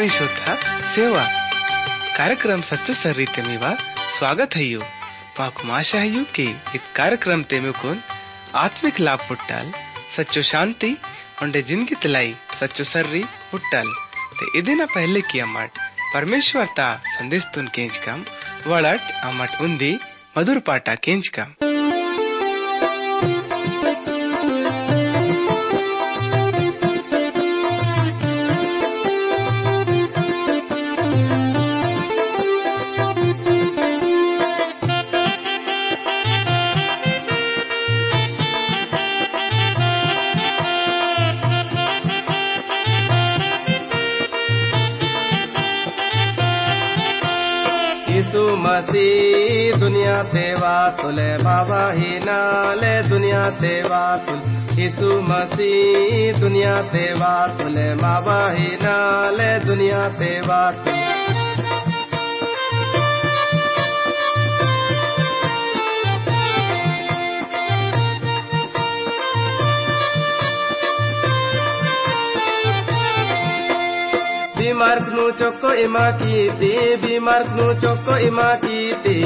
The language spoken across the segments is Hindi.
ಆತ್ಮೀಯ ಶೋಧ ಸೇವಾ कार्यक्रम सच्चो सर रीते मीवा स्वागत है यू माकु आशा है यू कि इत कार्यक्रम ते में कोन आत्मिक लाभ पुट्टाल सच्चो शांति उंडे जिंदगी तलाई सच्चो सर्री पुट्टाल ते इदिना पहले की अमट परमेश्वर ता संदेश तुन केंच कम वड़ट अमट उंदी मधुर पाटा केंच कम यीशु मसीह दुनिया सेवा तुले बाबा ही नाले, दुनिया सेवा तुल यीशु मसीह दुनिया सेवा तुले बाबा ही नाले, दुनिया सेवा तुल बीमार नु चोको इमा कीती बीमार नु चोको इमा कीती।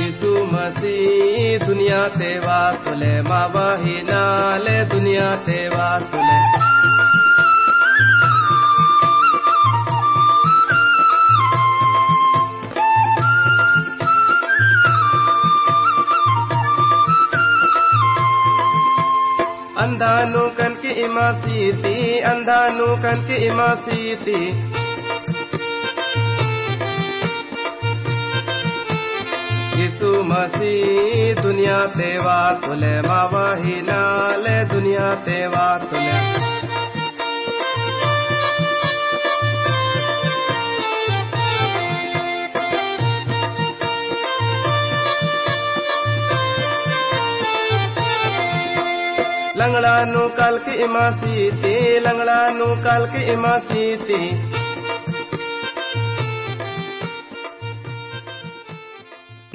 यीशु मसीह दुनिया सेवा तुले मावा ही नाले दुनिया सेवा तुले अंधा नंढा नम सीती मसी दुनिया ते तुल बाबा ही नाले दुनिया ते लंगड़ा नु कल की इमा सीती लंगड़ा नु कल की इमा सीती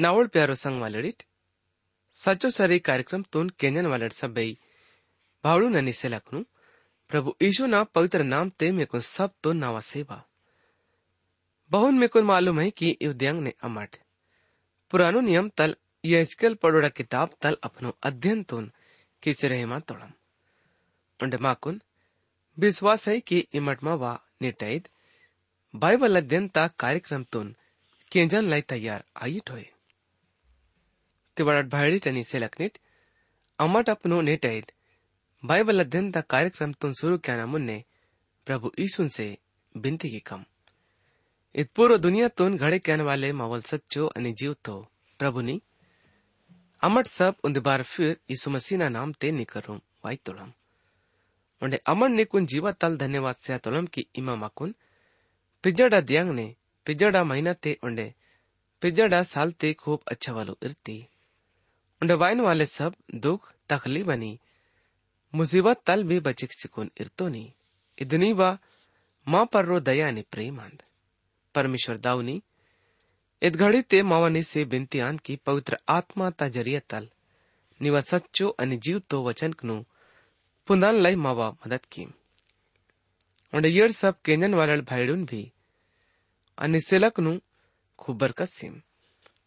नावळ प्यारो संग वालडीत सच्चो सरी कार्यक्रम तोन केन्यन वालड सबै भावड़ू ननी से लखनु, प्रभु यीशु ना पवित्र नाम ते में को सब तो नावा सेवा। बहुन में को मालूम है कि युद्यांग ने अमट। पुरानो नियम तल यजकल पड़ोड़ा किताब तल अपनो अध्ययन तोन। किसे रहेमा तोड़म उंडे माकुन विश्वास है कि इमटमा वा निटैद बाइबल अध्ययन ता कार्यक्रम तोन केंजन लाई तैयार आईट होए तिवाड़ाट भाड़ी टनी से लकनिट अमट अपनो नेटैद बाइबल अध्ययन ता कार्यक्रम तुन शुरू क्या ना मुन्ने प्रभु ईसुन से बिनती की कम इत पूर्व दुनिया तुन घड़े कहने वाले मावल सच्चो अनि जीव तो प्रभु नी अमट सब उन बार फिर यीशु मसीह ना नाम ते निकरूं, वाई तोड़म उन्हें अमर ने कुन जीवा तल धन्यवाद से तोलम की इमा माकुन पिजड़ा दियांग ने, पिजड़ा महीना ते उंडे पिजड़ा साल ते खूब अच्छा वालो इरती। उंडे वाइन वाले सब दुख तकलीफ़ बनी। मुसीबत तल भी बचिक सिकुन इरतो नी। इदनी बा माँ पर रो दया ने प्रेमांद परमेश्वर दाऊनी इत घड़ी ते मावानी से बिनती आन की पवित्र आत्मा ता ज़रिया तल। निवा सच्चो अनि जीव तो वचन कनु। पुनान लाई मावा मदद की उंडे येर सब केंजन वालल भाईडुन भी। अनि सिलकनु खूब बरकत सिम।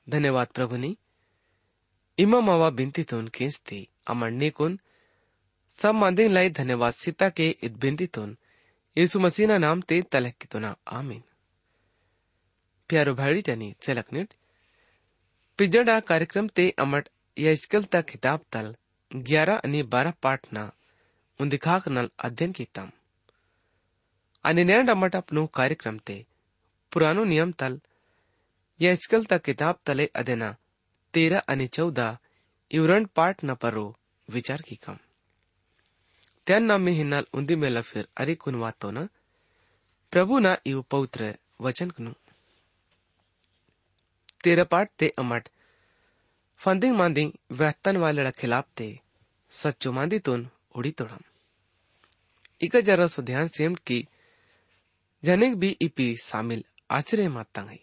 धन्यवाद प्रभुनी इमा मावा बिनती तुन केंचती अमर नेकुन सब मांदे लाई धन्यवाद सीता के इत बिनती तुन। यीशु मसीह ना नाम ते तलक की आमीन। प्यारो भाड़ी टनी सेलकनिट पिजड़ा कार्यक्रम ते अमट यजकल ता खिताब तल, ग्यारह अनि बारह पाठ ना उन्दिखाक नल अध्ययन कीतम अनि नैंड अमट अपनो कार्यक्रम ते, पुरानो नियम तल यजकल ता किताब तले अदेना तेरह अनि चौदह, इवरण पाठ न परो, विचार की कम त्यान ना में हिन्नल उन्दी मेला फिर अरे कुन वातो न, प्रभु ना इव पवित्र वचन कनु। तेरा पाठ ते अमट। फंदिंग मांदी व्यस्तन वाले खिलाफ ते, सच्चो मांदी तुन उड़ी तोड़म। इका जरा सो ध्यान सेम की, जनिक भी इपी शामिल आश्रय मातंग है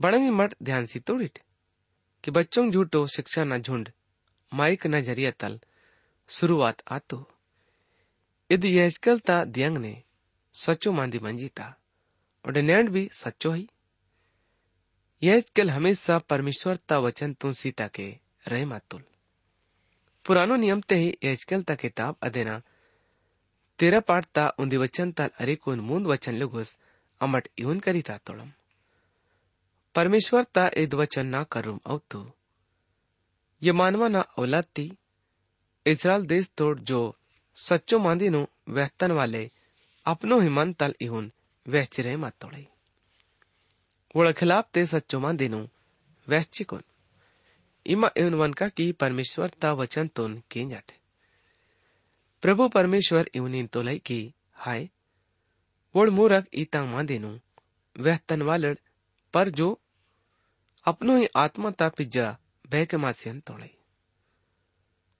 बड़ंगी मठ ध्यान सी तोड़िट, कि बच्चों झूठो शिक्षा न झुंड, माइक न ज़रिया तल, शुरुआत आतो। इद यजकल ता दियंग ने सच्चो मांदी मंजी ता और नैंड भी सच्चो ही। यजकल हमेशा परमेश्वर ता वचन तू सीता के रहे मातुल पुरानो नियम ते ही यजकल ता किताब अदेना तेरा पाठ ता उन्दी वचन ताल अरेकून मूंद वचन लुगुस, अमट इवन करीता तोळम परमेश्वर ता इद वचन ना करूम अवतू ये मानवा ना औलाद ती। इस्रायल देश तोड़ जो सच्चो मांदी नु वहतन वाले, अपनो ही मन तल इहुन वहचिरे मत तोड़ई। ઓળખલાપ તે સચ્ચોમાં દેનું વૈશ્ચિકોન इमा एवं वन का की परमेश्वर ता वचन तोन की जाटे प्रभु परमेश्वर इवनी तोलई की, हाय। वोड़ मूरख ईता मा देनु। वह तन पर जो अपनो ही आत्मा ता पिज्जा बह के मासियन तोड़ई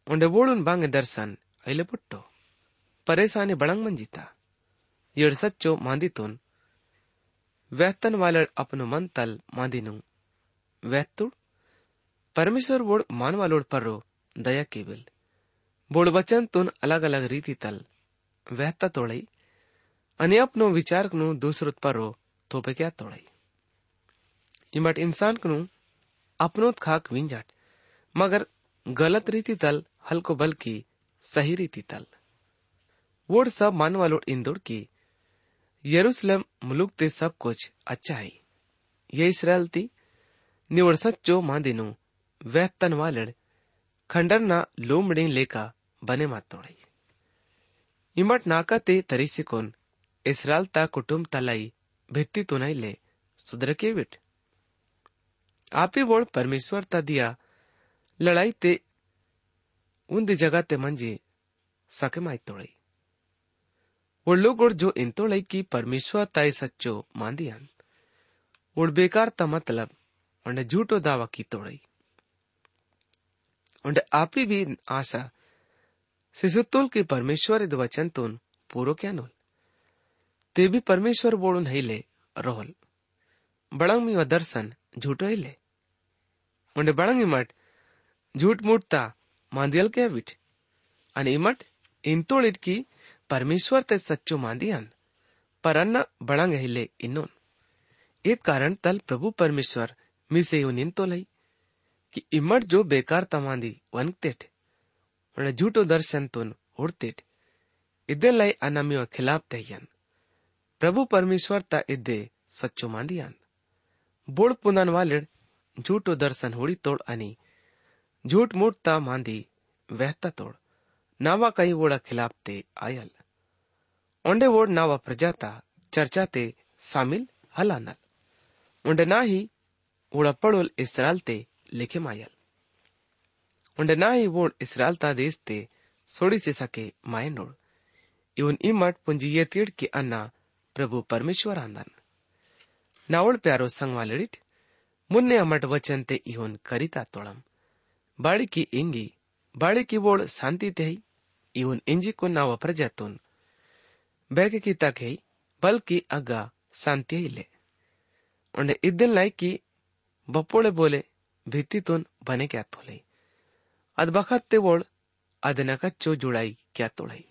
उंडे वोड़न बांग दर्शन अले पुट्टो। परेशानी बड़ंग मंजीता। यड़ सच्चो मांदी तोन। वह तनवालड़ अपनो मन तल मांदिनु वह तुड़ परमेश्वर वोड़ मानवालोड़ पर्रो दया केवल બોળ વચન તુન અલગ અલગ રીતિ તલ વહેતા તોળઈ અને અપનો વિચારકનું દૂસરો પરો થોપે ક્યાં તોળઈ इमट इंसान कनु अपनो खाक विंजाट मगर गलत रीति तल हल्को बल्कि सही रीति तल वोड सब मान वालोड इंदोड़ की यरूशलेम मुलुक ते सब कुछ अच्छा है। ये इसराइल ती निवड़ सच्चो मांदिनु, वह तन वालड़ खंडरना लोमड़ी लेका बने मातोड़ई इमट नाका ते तरीसिकोन इसराल ता कुटुंब तलाई भित्ती तुनाई ले, सुधर के विट। आपी बोल परमेश्वर ता दिया, लड़ाई ते उन्दी जगह ते मंजी, सके माई तोड़ई लोग जो इन तोड़ई की परमेश्वर तय सच्चो मांदियान। उड़ बेकार ता मतलब उन्हें झूठो दावा की तोड़ई। उन्हें आपी भी आशा, सिसुत्तुल की परमेश्वर इद वचन तुन पूरो क्या नोल ते भी परमेश्वर बोड़ुन ले रोहल। बड़ंग मी दर्शन झूठो ले उन्हें बड़ंग इमट झूठ मूठता मांदियल के विठ। अने इमट इंतोड़ की परमेश्वर ते सचो मानी आंद पर अन्न बड़ंग हिले इनोन इत कारण तल प्रभु परमेश्वर मिसे उनिन तो लई, कि इमट जो बेकार तमांदी वनक तेठ उन झूठो दर्शन तुन उड़तेठ इदे लाई अनामियो खिलाफ तहियन प्रभु परमेश्वर ता इदे सच्चो मांदी आंद बोड़ पुनन वालिड झूठो दर्शन होड़ी तोड़ अनी झूठ मूठ ता मांदी वहता तोड़, नावा कई वोड़ा खिलाफ ते आयल। ओंडेवोड नावा प्रजाता चर्चा ते शामिल हलानल। उंड नाही उड़ा पड़ोल इसराल ते लेखे मायल। उंड नाही वोड इसराल ता देश ते सोड़ी से सके माये नोड़। इवन इमट पूंजी ये तीड़ के अन्ना प्रभु परमेश्वर आंदन नावड़ प्यारो संगवालड़िट, मुन्ने अमट वचन ते इवन करिता तोड़म। बाड़ी की इंगी, बाड़ी की वोड़ शांति ते इवन इंजी को नाव प्रजातुन बैग की तक है बल्कि अगा शांति ही ले उन्हें इद्दन लाई की बपोड़े बोले भीति तुन बने क्या तोले ಅದ್ ಬಖತ್ತೆ ಓಳ್ ಅದನ ಕಚ್ಚೋ ಜುಳಾಯಿ ಕ್ಯಾ ತೊಳೈ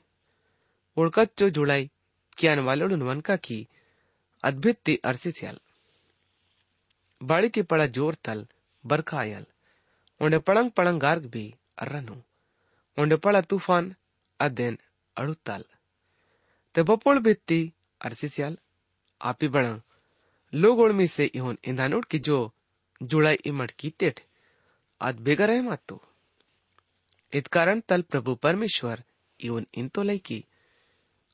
ಓಳ್ ಕಚ್ಚೋ ಜುಳಾಯಿ ಕ್ಯಾನ್ ವಾಲೋಡು ವನ್ಕಾ की अद्भित्ति अरसी थियल बाड़ी की पड़ा जोर तल बरखा आयल ओंडे पड़ंग पड़ंग गार्ग भी अर्रनु ओंडे पड़ा तूफान अदेन अड़ुतल Tebopol आप ही api लोग उड़मी से इहोन ihon उड़ की जो जुड़ाई इमट की तेठ आद बेगर है मातो। इत कारण तल प्रभु परमेश्वर इवन इन तो लई की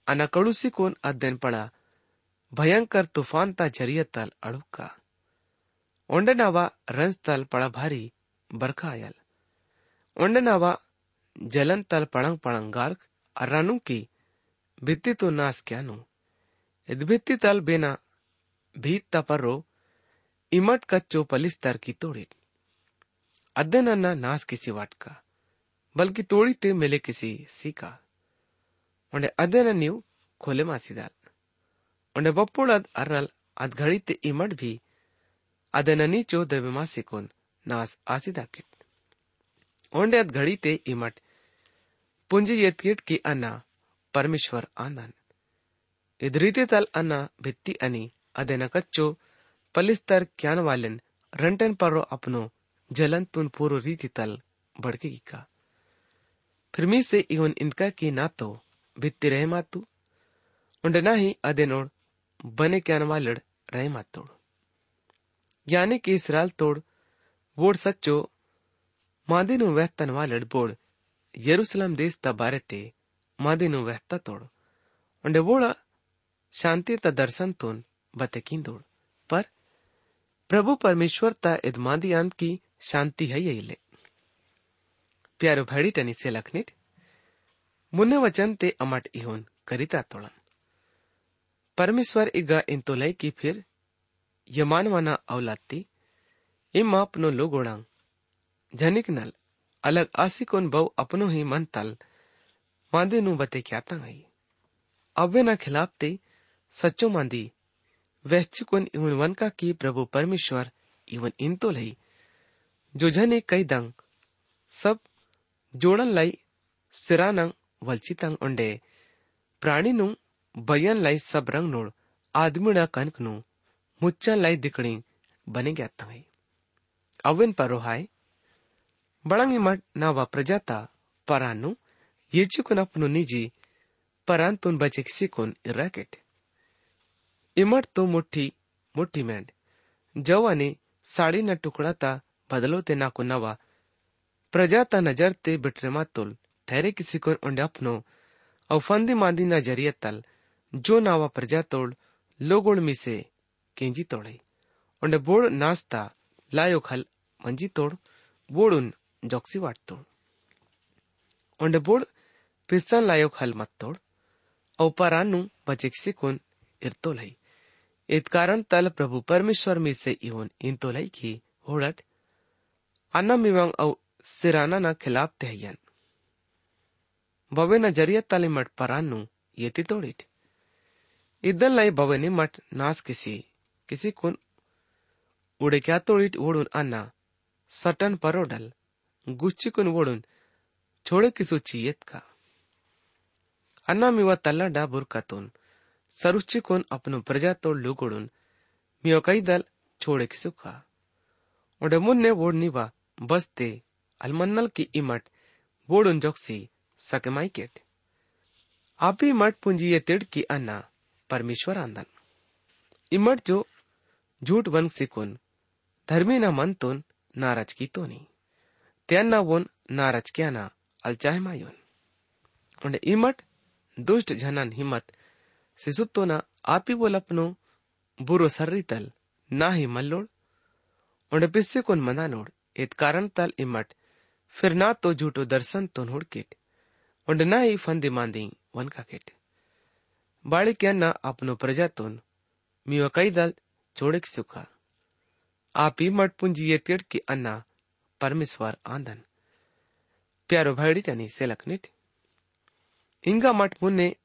अनाकड़ूसी कोन अध्ययन पड़ा, भयंकर तूफ़ान ता ज़रिया तल अड़ुका। ओंडनावा रंस तल पड़ा भारी बरखा आयल। ओंडनावा जलन तल पड़ंग पड़ंग गार्क अरानू की ಬಿತ್ತಿತು ನಾಸ್ಕ್ಯಾನು ಇದು ಬಿತ್ತಿತಲ್ ಬೇನ ಭೀತ್ತ ಪರ್ರೋ ಇಮಟ್ ಕಚ್ಚೋ ಪಲಿಸ್ತಾರ್ ಕಿ ತೋಡಿದ್ ಅದ್ದೆ ನನ್ನ ನಾಸ್ ಕಿಸಿ ವಾಟ್ಕ ಬಲ್ಕಿ ತೋಳಿತೆ ಮೇಲೆ ಕಿಸಿ ಸೀಕ ಒಂಡೆ ಅದೇನ ನೀವು ಕೊಲೆ ಮಾಸಿದಾಲ್ ಒಂಡೆ ಬಪ್ಪುಳದ್ ಅರ್ರಲ್ ಅದ್ ಘಳಿತೆ ಇಮಟ್ ಭಿ ಅದನ್ನ ನೀಚೋ ದೆಬೆ ಮಾಸಿಕೋನ್ ನಾಸ್ ಆಸಿದಾಕಿಟ್ ಒಂಡೆ ಅದ್ ಘಳಿತೆ ಇಮಟ್ ಪುಂಜಿ ಎತ್ಕಿಟ್ ಕಿ ಅನ್ನ परमेश्वर आंदन इद रीतीतल अन्ना भित्ती अनि अदेन कच्चो पलिस्तर क्यान वालेन रंटन परो अपनो जलन तुन पूरो रीतीतल भड़के का फिर मी से इवन इनका की ना तो भित्ती रहे मातू उंड ना ही अदे नोड़ बने क्यान वालड़ रहे मातोड़ यानी कि इसराल तोड़ वोड़ सच्चो ಮಾದಿನು ವೆಹ್ತನವಾಲಡ್ ಬೋಡ್ ಯೆರೂಸಲಂ ದೇಶದ ಬಾರತೆ ಮಾದಿನು ವೆಹ್ತ ತೋಡ್ ಒಂಡೆ ಬೋಳ शांति ता दर्शन तोन बतकीन दौड़ पर प्रभु परमेश्वर ता इदमादी अंत की शांति है यही ले प्यारो भड़ी टनी से लखनित मुन्ने वचन ते अमट इहोन करिता तोड़न परमेश्वर इगा इन तो लय की फिर यमानवाना औलाती इम अपनो लोगोड़ांग झनिक नल अलग आसिकोन बहु अपनो ही मन तल માંદેનું બતે ક્યાતા નહીં अव्यना खिलापते सच्चो मांदी वैश्चिकवन इवन वनका की प्रभु परमेश्वर इवन इन तो लई। जो जने कई दंग, सब जोड़न लाई सिरानंग वलची तंग उंडे। प्राणी नु बयन लाई सब रंग नोड़, आदमी न कनक नु मुच्चन लाई दिकड़ी बने गया तंगई अवन पर रोहाय बड़ंगी मठ ना वा प्रजाता परानु Jejikun apno niji, parantun bajek sikun irraket. ઇમટ તો મુઠ્ઠી મુઠ્ઠી મેંડ જવ અને સાડીના ટુકડાતા બદલો તે નાકો નવા પ્રજાતા નજર તે બિટ્રેમાં તુલ ઠેરે કિસી કોર ઊંડાપનો અવફંદી માંદીના જરિયે તલ જો નાવા પ્રજા તોડ લોગોળ મિસે કેંજી તોડે ઊંડે બોળ નાસ્તા લાયો ખલ મંજી તોડ બોળુન જોક્સી વાટ તોડ ઊંડે બોળ पिस्सान लायोक हल मत्तोड औपरानु बचेक सिकुन इरतोलई इत कारण तल प्रभु परमेश्वर में से इवन इन इंतोलई की होड़ट अन्ना मिवांग औ सिराना ना खिलाफ तेहयन। बवे न ज़रिया तले मट परानु येति तोड़िट। इदन लाई बवे ने मट नास किसी किसी कुन उड़े क्या तोड़िट उड़ुन अन्ना सटन परोडल गुच्चिकुन ओढून छोड़े किसूची येत का। अन्ना मिवा तल्ला डा बुरकातून सरुच्चिकोन अपनो प्रजा तोड़ लुगोडून। मियो कई दल छोड़े का ओडे मुन्ने वोड बा बसते अलमन्नल की इमट वोडून जोक्सी सकमाई केट। आपी मट पुंजी ये तिड़ की अन्ना परमेश्वर आंदन। इमट जो झूठ वन सिकुन, धर्मी ना मन तोन नाराज़ की तो नहीं त्यांना वोन नाराजक्याना अलचाहमा योन उंडे इमट दुष्ट झनन हिम्मत। सिसुत्तोना आपी बोलपनो, बुरो सर्रितल ना ही मल्लोड। उंडे पिस्से कोन मना नोड इत कारण तल इमट फिर ना तो झूठो दर्शन तो नोड किट। उंडे ना ही फंदी मांदी वन का किट। बाड़ी क्या ना अपनो प्रजा तोन मीवा कई दल छोड़े की सुखा। आप ही मट पुंजी ये तिड़ की अन्ना परमेश्वर आंदन। प्यारो भाईडी चनी से लखनिट मठ मुन्ने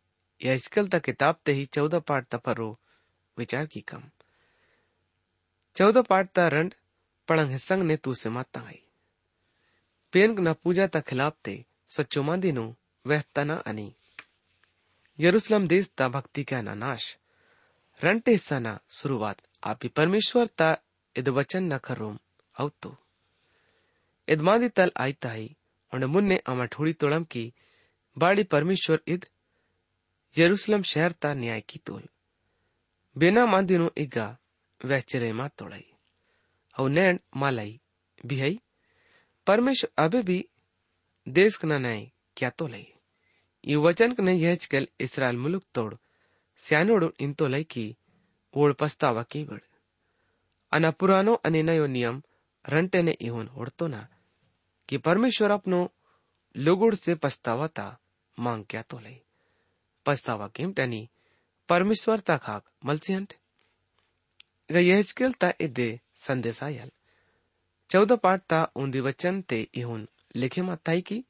यजकल तक किताब ते ही चौदह पाठ तपरो विचार की कम। चौदह पाठ ता रंड पड़ंग हिस्संग ने तू से माता आई। पेन न पूजा ता खिलाफ ते, सच्चो मांदी नु, वह तना अनी यरूशलेम देश ता भक्ति का ना नाश। रंटे हिस्सा ना, शुरुआत आपी परमेश्वर ता इद वचन न खरोम औतो इदमादी तल आयताई और मुन्ने अमा ठोड़ी तोड़म की बाड़ी परमेश्वर इद यरूशलेम शहर ता न्याय की तोल। बिना मांदिनो इगा वैचरे मा तोड़ाई। और नैन मालाई बिहाई। परमेश्वर अबे भी देश कना न्याय क्या तो लई ये वचन कने यह चकल इसराइल मुलुक तोड़ स्यानोड़ इन तो लई की ओड़ पस्तावा की बड़। अना पुरानो अने नयो नियम रंटे ने इहोन ओढ़तो ना कि परमेश्वर अपनो लोगोड़ से पछतावा था मांग क्या तो ले। पछतावा केम टनी। परमेश्वर ता खाक मलसियंट। यहजकेल ता इदे संदेश आयल। चौदह पाठ ता ऊंदी वचन ते इहुन लिखे माताई की।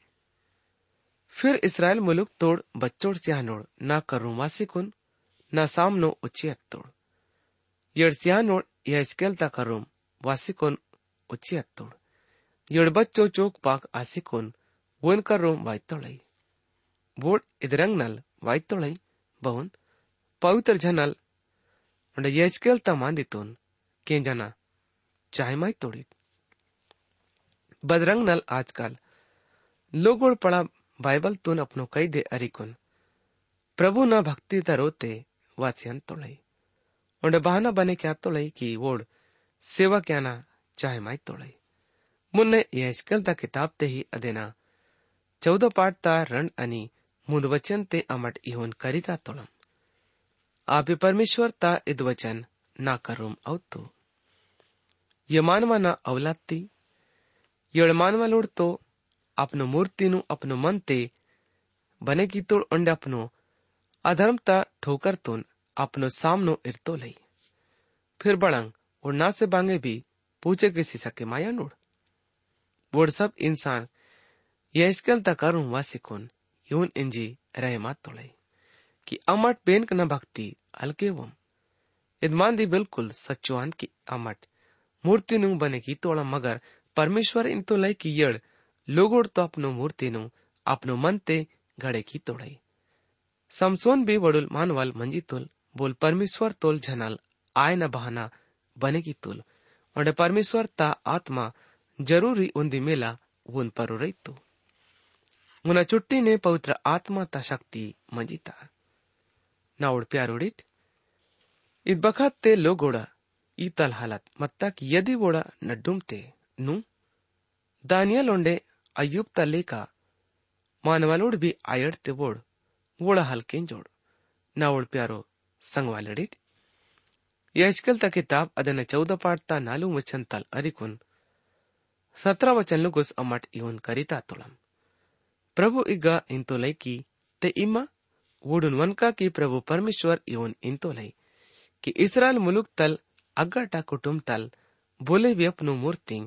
फिर इसराइल मुलुक तोड़ बच्चोड़ सियानोड़ ना करूँ वासिकुन ना सामनो उचियत तोड़ यड़ सियानोड़ यहजकेल ता करूँ वासिकुन उचियत तोड़ यड़ बच्चो चोक पाक आसिकुन वन कर रोम वाइतोड़ई वो इधरंग नल वाइतोले बहुन पवित्र जनल उन्हें పవిత్ర జనల్ ఉండే दितोन केन కేం జనా माय तोड़ी बदरंग नल आजकल लोगों पढ़ा बाइबल तोन अपनो कई दे अरिकुन प्रभु ना भक्ति तरोते वास्यन तोड़ई उन्हें बहाना बने क्या तोड़ई कि वोड सेवा क्या ना चाहे माय तोड़ई मुन्ने यह स्कल ता किताब ते ही अदेना चौदह पाठ ता रण अनि मुदवचन ते अमट इहोन करिता तोड़म आप परमेश्वर ता इद वचन ना करूम मानवा लोड़ तो अपनो मूर्ति नु अपनो मन ते, बने की तोड़ अंडे अपनो अधर्मता ठोकर तुन अपनो सामनो इरतो लई। फिर बड़ंग, और ना से बांगे भी पूछे के किसी सके माया नूड़ बोड़ सब इंसान, यह इसकल तक करूँ यून इंजी रहे मात कि अमट बेन न भक्ति अलके वम। इदमान दी बिल्कुल सच्चुआन की अमट मूर्ति नु बने की तोड़ा, मगर परमेश्वर इन तो लय की यड़ लोगोड़ तो अपनो मूर्ति नु अपनो मन ते घड़े की तोड़ाई समसोन भी वडुल मानवाल मंजी तुल, बोल परमेश्वर तोल झनल आय न बहाना बने की तुल। और परमेश्वर ता आत्मा ज़रूरी उन्दी मेला उन पर रही तो मुना चुट्टी ने पवित्र आत्मा ता शक्ति આત્મા શક્તિ नावड़ प्यार उड़ीट इत बखत ते लोगोड़ा ई तल हालत मत्ताक यदि वोड़ा न डुमते नु दानियल लोंडे अयुब तले का मानवालोड भी आयड़ते वोड़ वोड़ा हल्के जोड़ नावड़ प्यारो संगवालड़ित याजकल ता किताब अदन चौदह पाठ ता नालू वचन तल अरिकुन सत्रह वचन लुगुस अमट इवन करिता तोलम इगा इंतो लई की ते इमा वोडुन वनका की प्रभु परमेश्वर इवन इंतो लई कि इसराइल मुलुक तल अग्गटा कुटुम तल बोले भी अपनो मूर्ति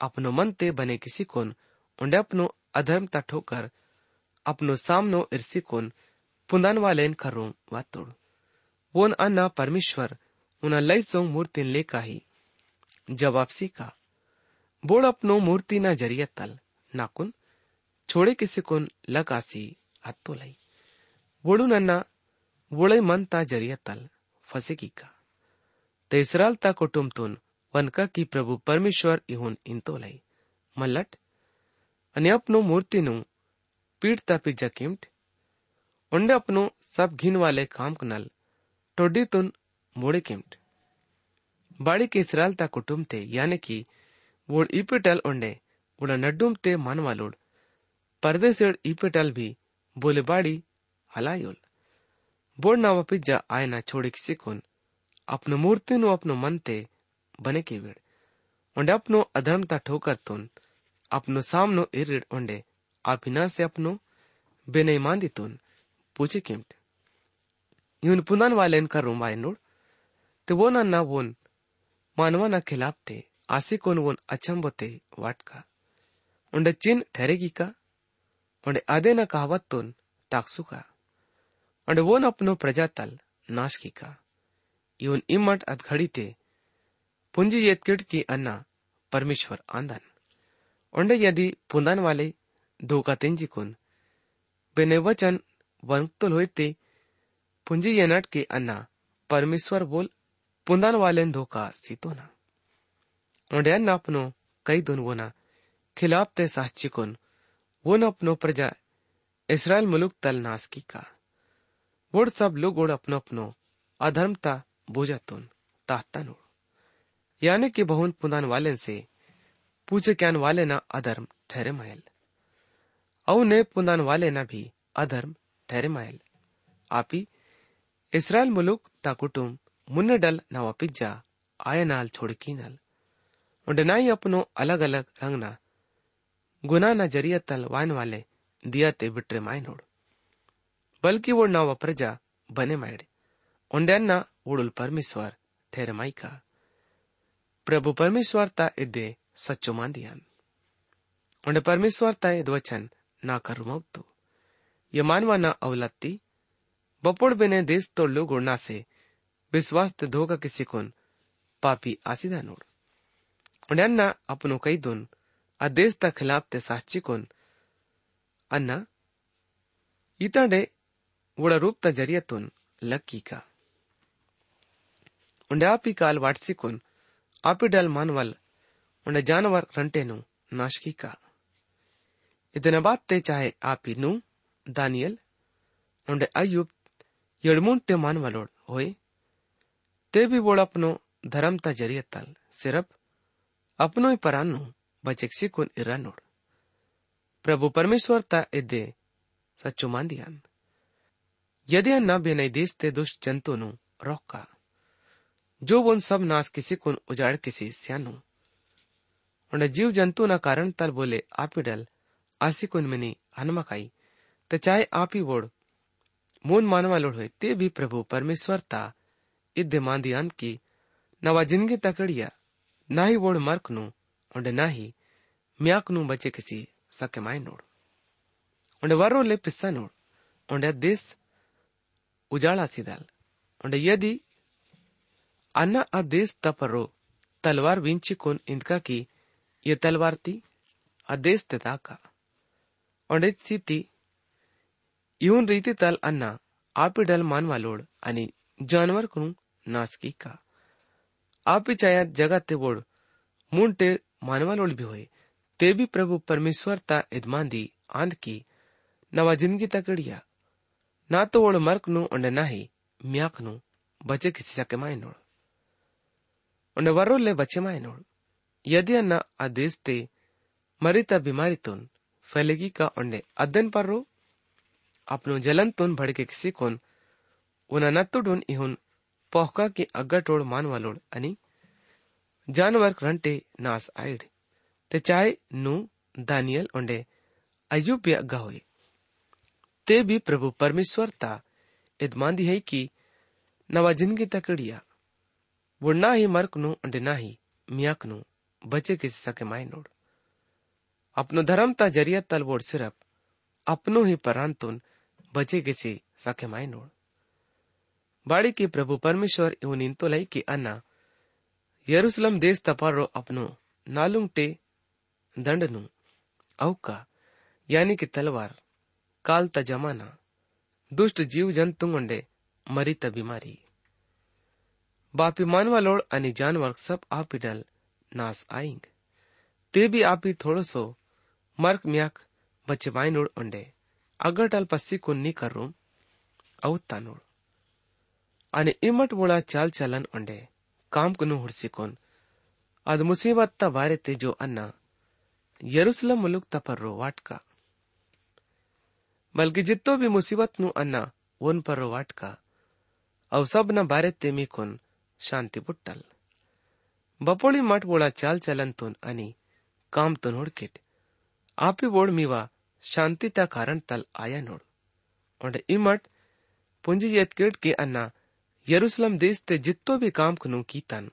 अपनो मन ते बने किसी कोन उंडे अपनो अधर्मता ठोकर अपनो सामनो इर्सी कोन पुंदान वालेन करूँ वातोड़ वोन अन्ना परमेश्वर उना लई सोंग मूर्ति ले ही जवाब सीखा बोड़ अपनो मूर्ति ना ज़रिया तल नाकुन छोड़े किसी कोन लगासी हत्तो लई बोड़ू नन्ना वोड़े मन ता जरिया तल फसे की का ते इसराल ता कुटुंबतून वनका की प्रभु परमेश्वर इहुन इंतोलाई मल्लट અને अपनो મૂર્તિનું પીડતા પીજા કિમટ उंडे अपनो सब घिन वाले काम कनल टोडी तुन मोड़े किमट बाड़ी के इसराल ता कुटुम थे यानी कि वोड इपिटल उंडे उड़ा नड्डुम ते मन वालोड परदेसेड इपिटल भी बोले बाड़ी हलायोल बोड नावा पिज्जा आयना छोड़े किसी कोन अपनो मूर्ति नु अपनो मन ते बने की वीड़ उंडे अपनो अधर्मता ठोकर तुन अपनो सामनो इरिड उंडे आपिना से अपनो बेनईमांदी तुन पूछे किमट यून पुनन वाले इनका रूमाय नोड ते वो ना ना वोन मानवा ना खिलाफ थे आसे कोन वोन अचंबो ते वाट का उंडे चिन ठहरेगी का ᱚᱸᱰᱮ ᱟᱫᱮᱱᱟ ᱠᱟᱦᱟᱣᱟᱛ ᱛᱩᱱ ᱛᱟᱠᱥᱩᱠᱟ ᱚᱸᱰᱮ ᱣᱚᱱ ᱟᱯᱱᱚ ᱯᱨᱟᱡᱟᱛᱟᱞ नाश की का यून इमट अधघड़ी ते पुंजी येतकिट की अन्ना परमेश्वर आंदन ओंडे यदि पुंदन वाले धोका तेंजी कुन बेने वचन हुए ते पुंजी येनट के अन्ना परमेश्वर बोल पुंदन वाले धोका सीतो ना ओंडे अन्ना अपनो कई दुन वोना खिलाफ ते साहची कुन वो न अपनो प्रजा इसराइल मुलुक तल नास की का। वोड सब लोग ओड अपनो अपनो। अधर्मता बोजातून ताहतानूळ यानी कि बहुन पुनान वाले से पूछे क्यान वाले ना अधर्म ठहरे महल औ ने पुनान वाले ना भी अधर्म ठहरे महल आपी, इसराइल मुलुक ता कुटुम मुन्ने डल ना वापिज्जा आय नाल छोड़ की नल। उंडे नाई अपनो अलग अलग रंग ना गुना ना ज़रिया तल वाइन वाले दिया ते बिट्रे माय नोड़ बल्कि वो ना प्रजा बने मायड़े। उंडेन्ना उड़ुल परमेश्वर ठेर माइका प्रभु परमेश्वर ता इदे सच्चो मांदियान उंडे परमेश्वर ता इद वचन ना कर मौतु ये मानवा ना अवलत्ती। बपोड़ बिने देश तो लोग उड़ना से। विश्वास धोगा किसी कुन पापी आसीदा नोड़ अन्ना अपनो कई दुन आदेश खिलाफ ते साहची कोण अन्न इतंडे वोडा रूप जरियातून लक्की का। उंडे आपी काल वाटसिकून आपी डल मानवल उंडे जानवर रंटेनु नाशकी का। इतने बात ते चाहे आपी नू, दानियल, उंडे अयुब, यड़मुन ते मानवलोड होए, ते भी वोड़ अपनो धर्म ता सिर्फ़ अपनो ही बचेक सिकुन इरानोड प्रभु परमेश्वर ता इदे सच्चो मांदियान यदि न बेनई देश ते दुष्ट जंतु नु रोका जो उन सब नाश किसी को उजाड़ किसी स्यानु उन्हें जीव जंतु न कारण तल बोले आपिडल आसी कुन मिनी हनमकाई ते चाहे आप ही वोड़ मून मानवा लोड़ हुए ते भी प्रभु परमेश्वर ता इद्दे मांदियान की नवा ज़िंदगी तकड़िया ना ही वोड़ मर्क नु onde nahi miaknu bache kisi sakemai nod. Onde warro le pissa nod. Onde des उजाड़ा सीधाल और यदि अन्ना आदेश तपरो तलवार विंची कोन इंदका की ये तलवार थी आदेश तेता का और सीती इवन रीति तल अन्ना आप डल मानवा लोड आणि जानवर कडून नासकी का आप चाया जगात ते वोड़ मुंटे टे मानवा लोड भी होए। ते भी प्रभु परमेश्वर ता तकड़िया ना तो मर्क नु और ना ही म्याक नु बचे किसी सके माय नोड़ उन्हें वर्रोले बचे माए नोड़ यदि अन्ना आदेश ते मरिता बीमारी तुन, फैलेगी का उन्हें अदन पर रो? अपनो जलन तुन भड़के किसी कोन। उन नत्तुडून इहुन पोहका की अग्गा टोड़ मान वालोड़ अनि जानवर रंटे नास आइड ते चाहे नु दानियल उंडे अयुब अग्गा हुए ते भी प्रभु परमेश्वर ता इदमांदी है कि नवा ज़िंदगी तकड़िया वो ना ही मर्कनु अंडे ना ही मियाकनु बचे किसी सके माय नोड। अपनो धर्म ता ज़रिया तल वोड सिर्फ़ अपनो ही परांतुन बचे किसी सके माय नोड। बाड़ी की प्रभु परमेश्वर इवन इंतो लाई की अन्ना यरूशलेम देश तपारो अपनो नालुंग टे दंडनु औका यानी कि तलवार काल ता जमाना दुष्ट जीव जंतु मरी ता बीमारी बापी मानवालोड आणि जानवर सब आप डल नास आईंग ते भी आपी थोड़ो सो मर्क म्याक बच्चे बाइनोड उंडे अगर टल पस्सी को नी कर रूम औतानोड आणि इमट बोळा चाल चलन उंडे अद मुसीबत ता बारे ते जो अन्ना। यरूशलेम मुलुक तपर्रो वाटका। बल्कि जितो भी मुसीबत नु अन्ना वन पर वाटका। अव सब न बारे ते मी कोन शांती पुट्टल। बपोळी मठ बोळा चाल चलंतून आणि काम तो हुडकिट। आपी बोड मीवा शांति ता कारण तल आया नोड। और इमट पुंजी यतकेट के अन्ना यरूशलेम देश ते जितो भी काम कनु कीतन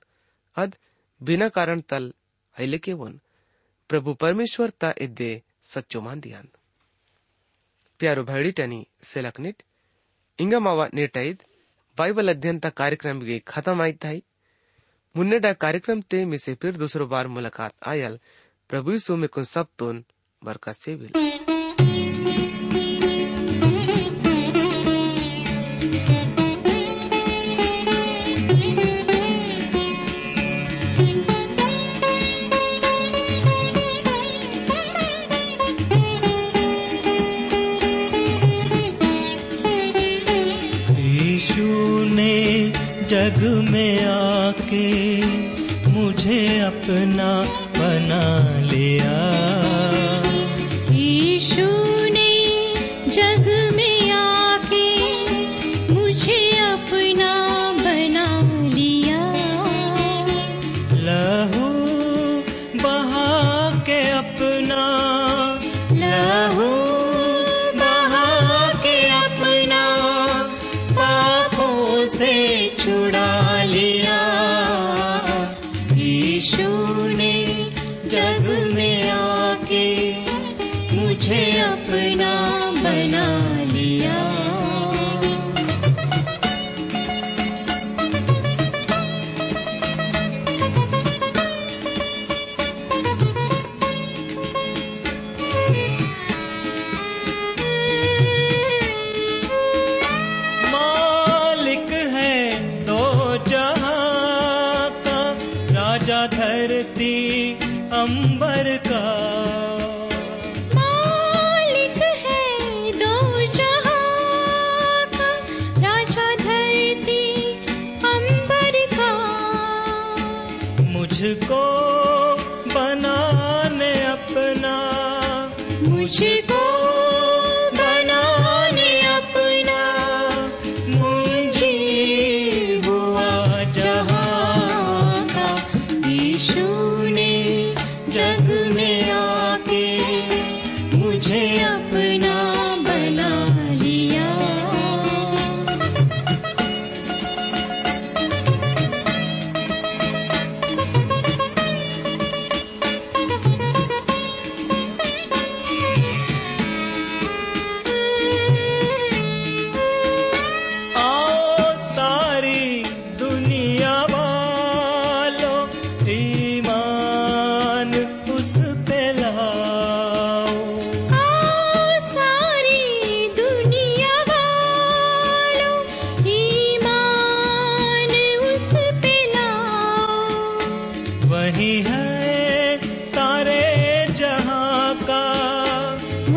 अद बिना कारण तल अहिले के वन प्रभु परमेश्वर ता इद्दे सच्चो मान दियान प्यारो भैडी टनी सेलकनिट इंगा मावा नेटाइद ಬೈಬಲ್ ಅಧ್ಯಯನ ಕಾರ್ಯಕ್ರಮಕ್ಕೆ ಖತಮ್ ಆಯ್ತಾಯಿ ಮುನ್ನೆಡ कार्यक्रम ते में से फिर दूसरो बार मुलाकात आयल प्रभु यीशु में कुन सब तोन बरकत से भी जग में आके मुझे अपना बना लिया। यीशु ने जग में आके मुझे अपना बना लिया। लहू बहा के अपना लहू बहा के अपना पापों से छुड़ा लिया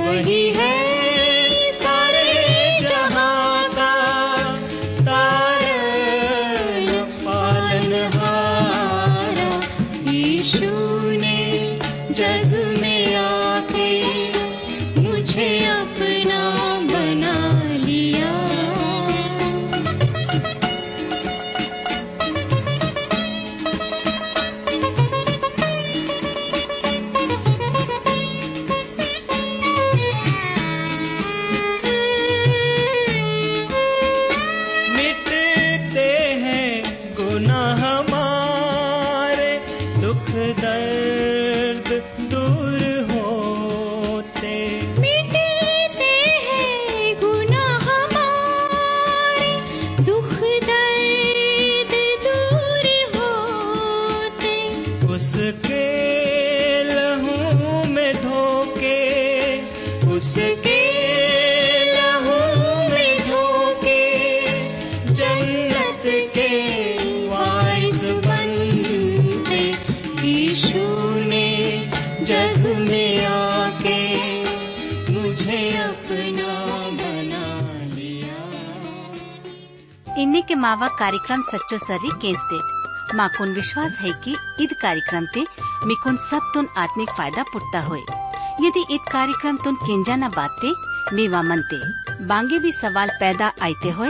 वही है उसके इन्हीं के मावा कार्यक्रम सच्चो सरी केस दे। माकुन विश्वास है कि ईद कार्यक्रम ते मिकुन सब तुन आत्मिक फ़ायदा पुटता हुए। यदि इत कार्यक्रम तुम केंजा न बाते, मीवा मनते, बांगे भी सवाल पैदा आते हो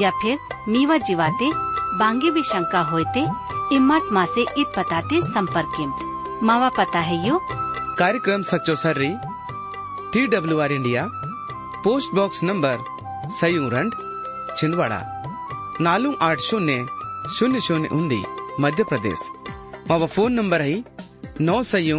या फिर मीवा जीवाते, बांगे भी शंका होते इम्मत माँ से इत पताते संपर्क मावा पता है यो? कार्यक्रम सचो सर्री T W R India, post box number सयूरण Chhindwara, नालू आठ शून्य शून्य शून्य उन्दी, मध्य प्रदेश। मावा फ़ोन नंबर है नौ सयू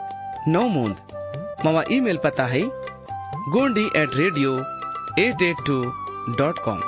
नौ मूंद। मावा ईमेल पता है Gondi at radio at at two dot com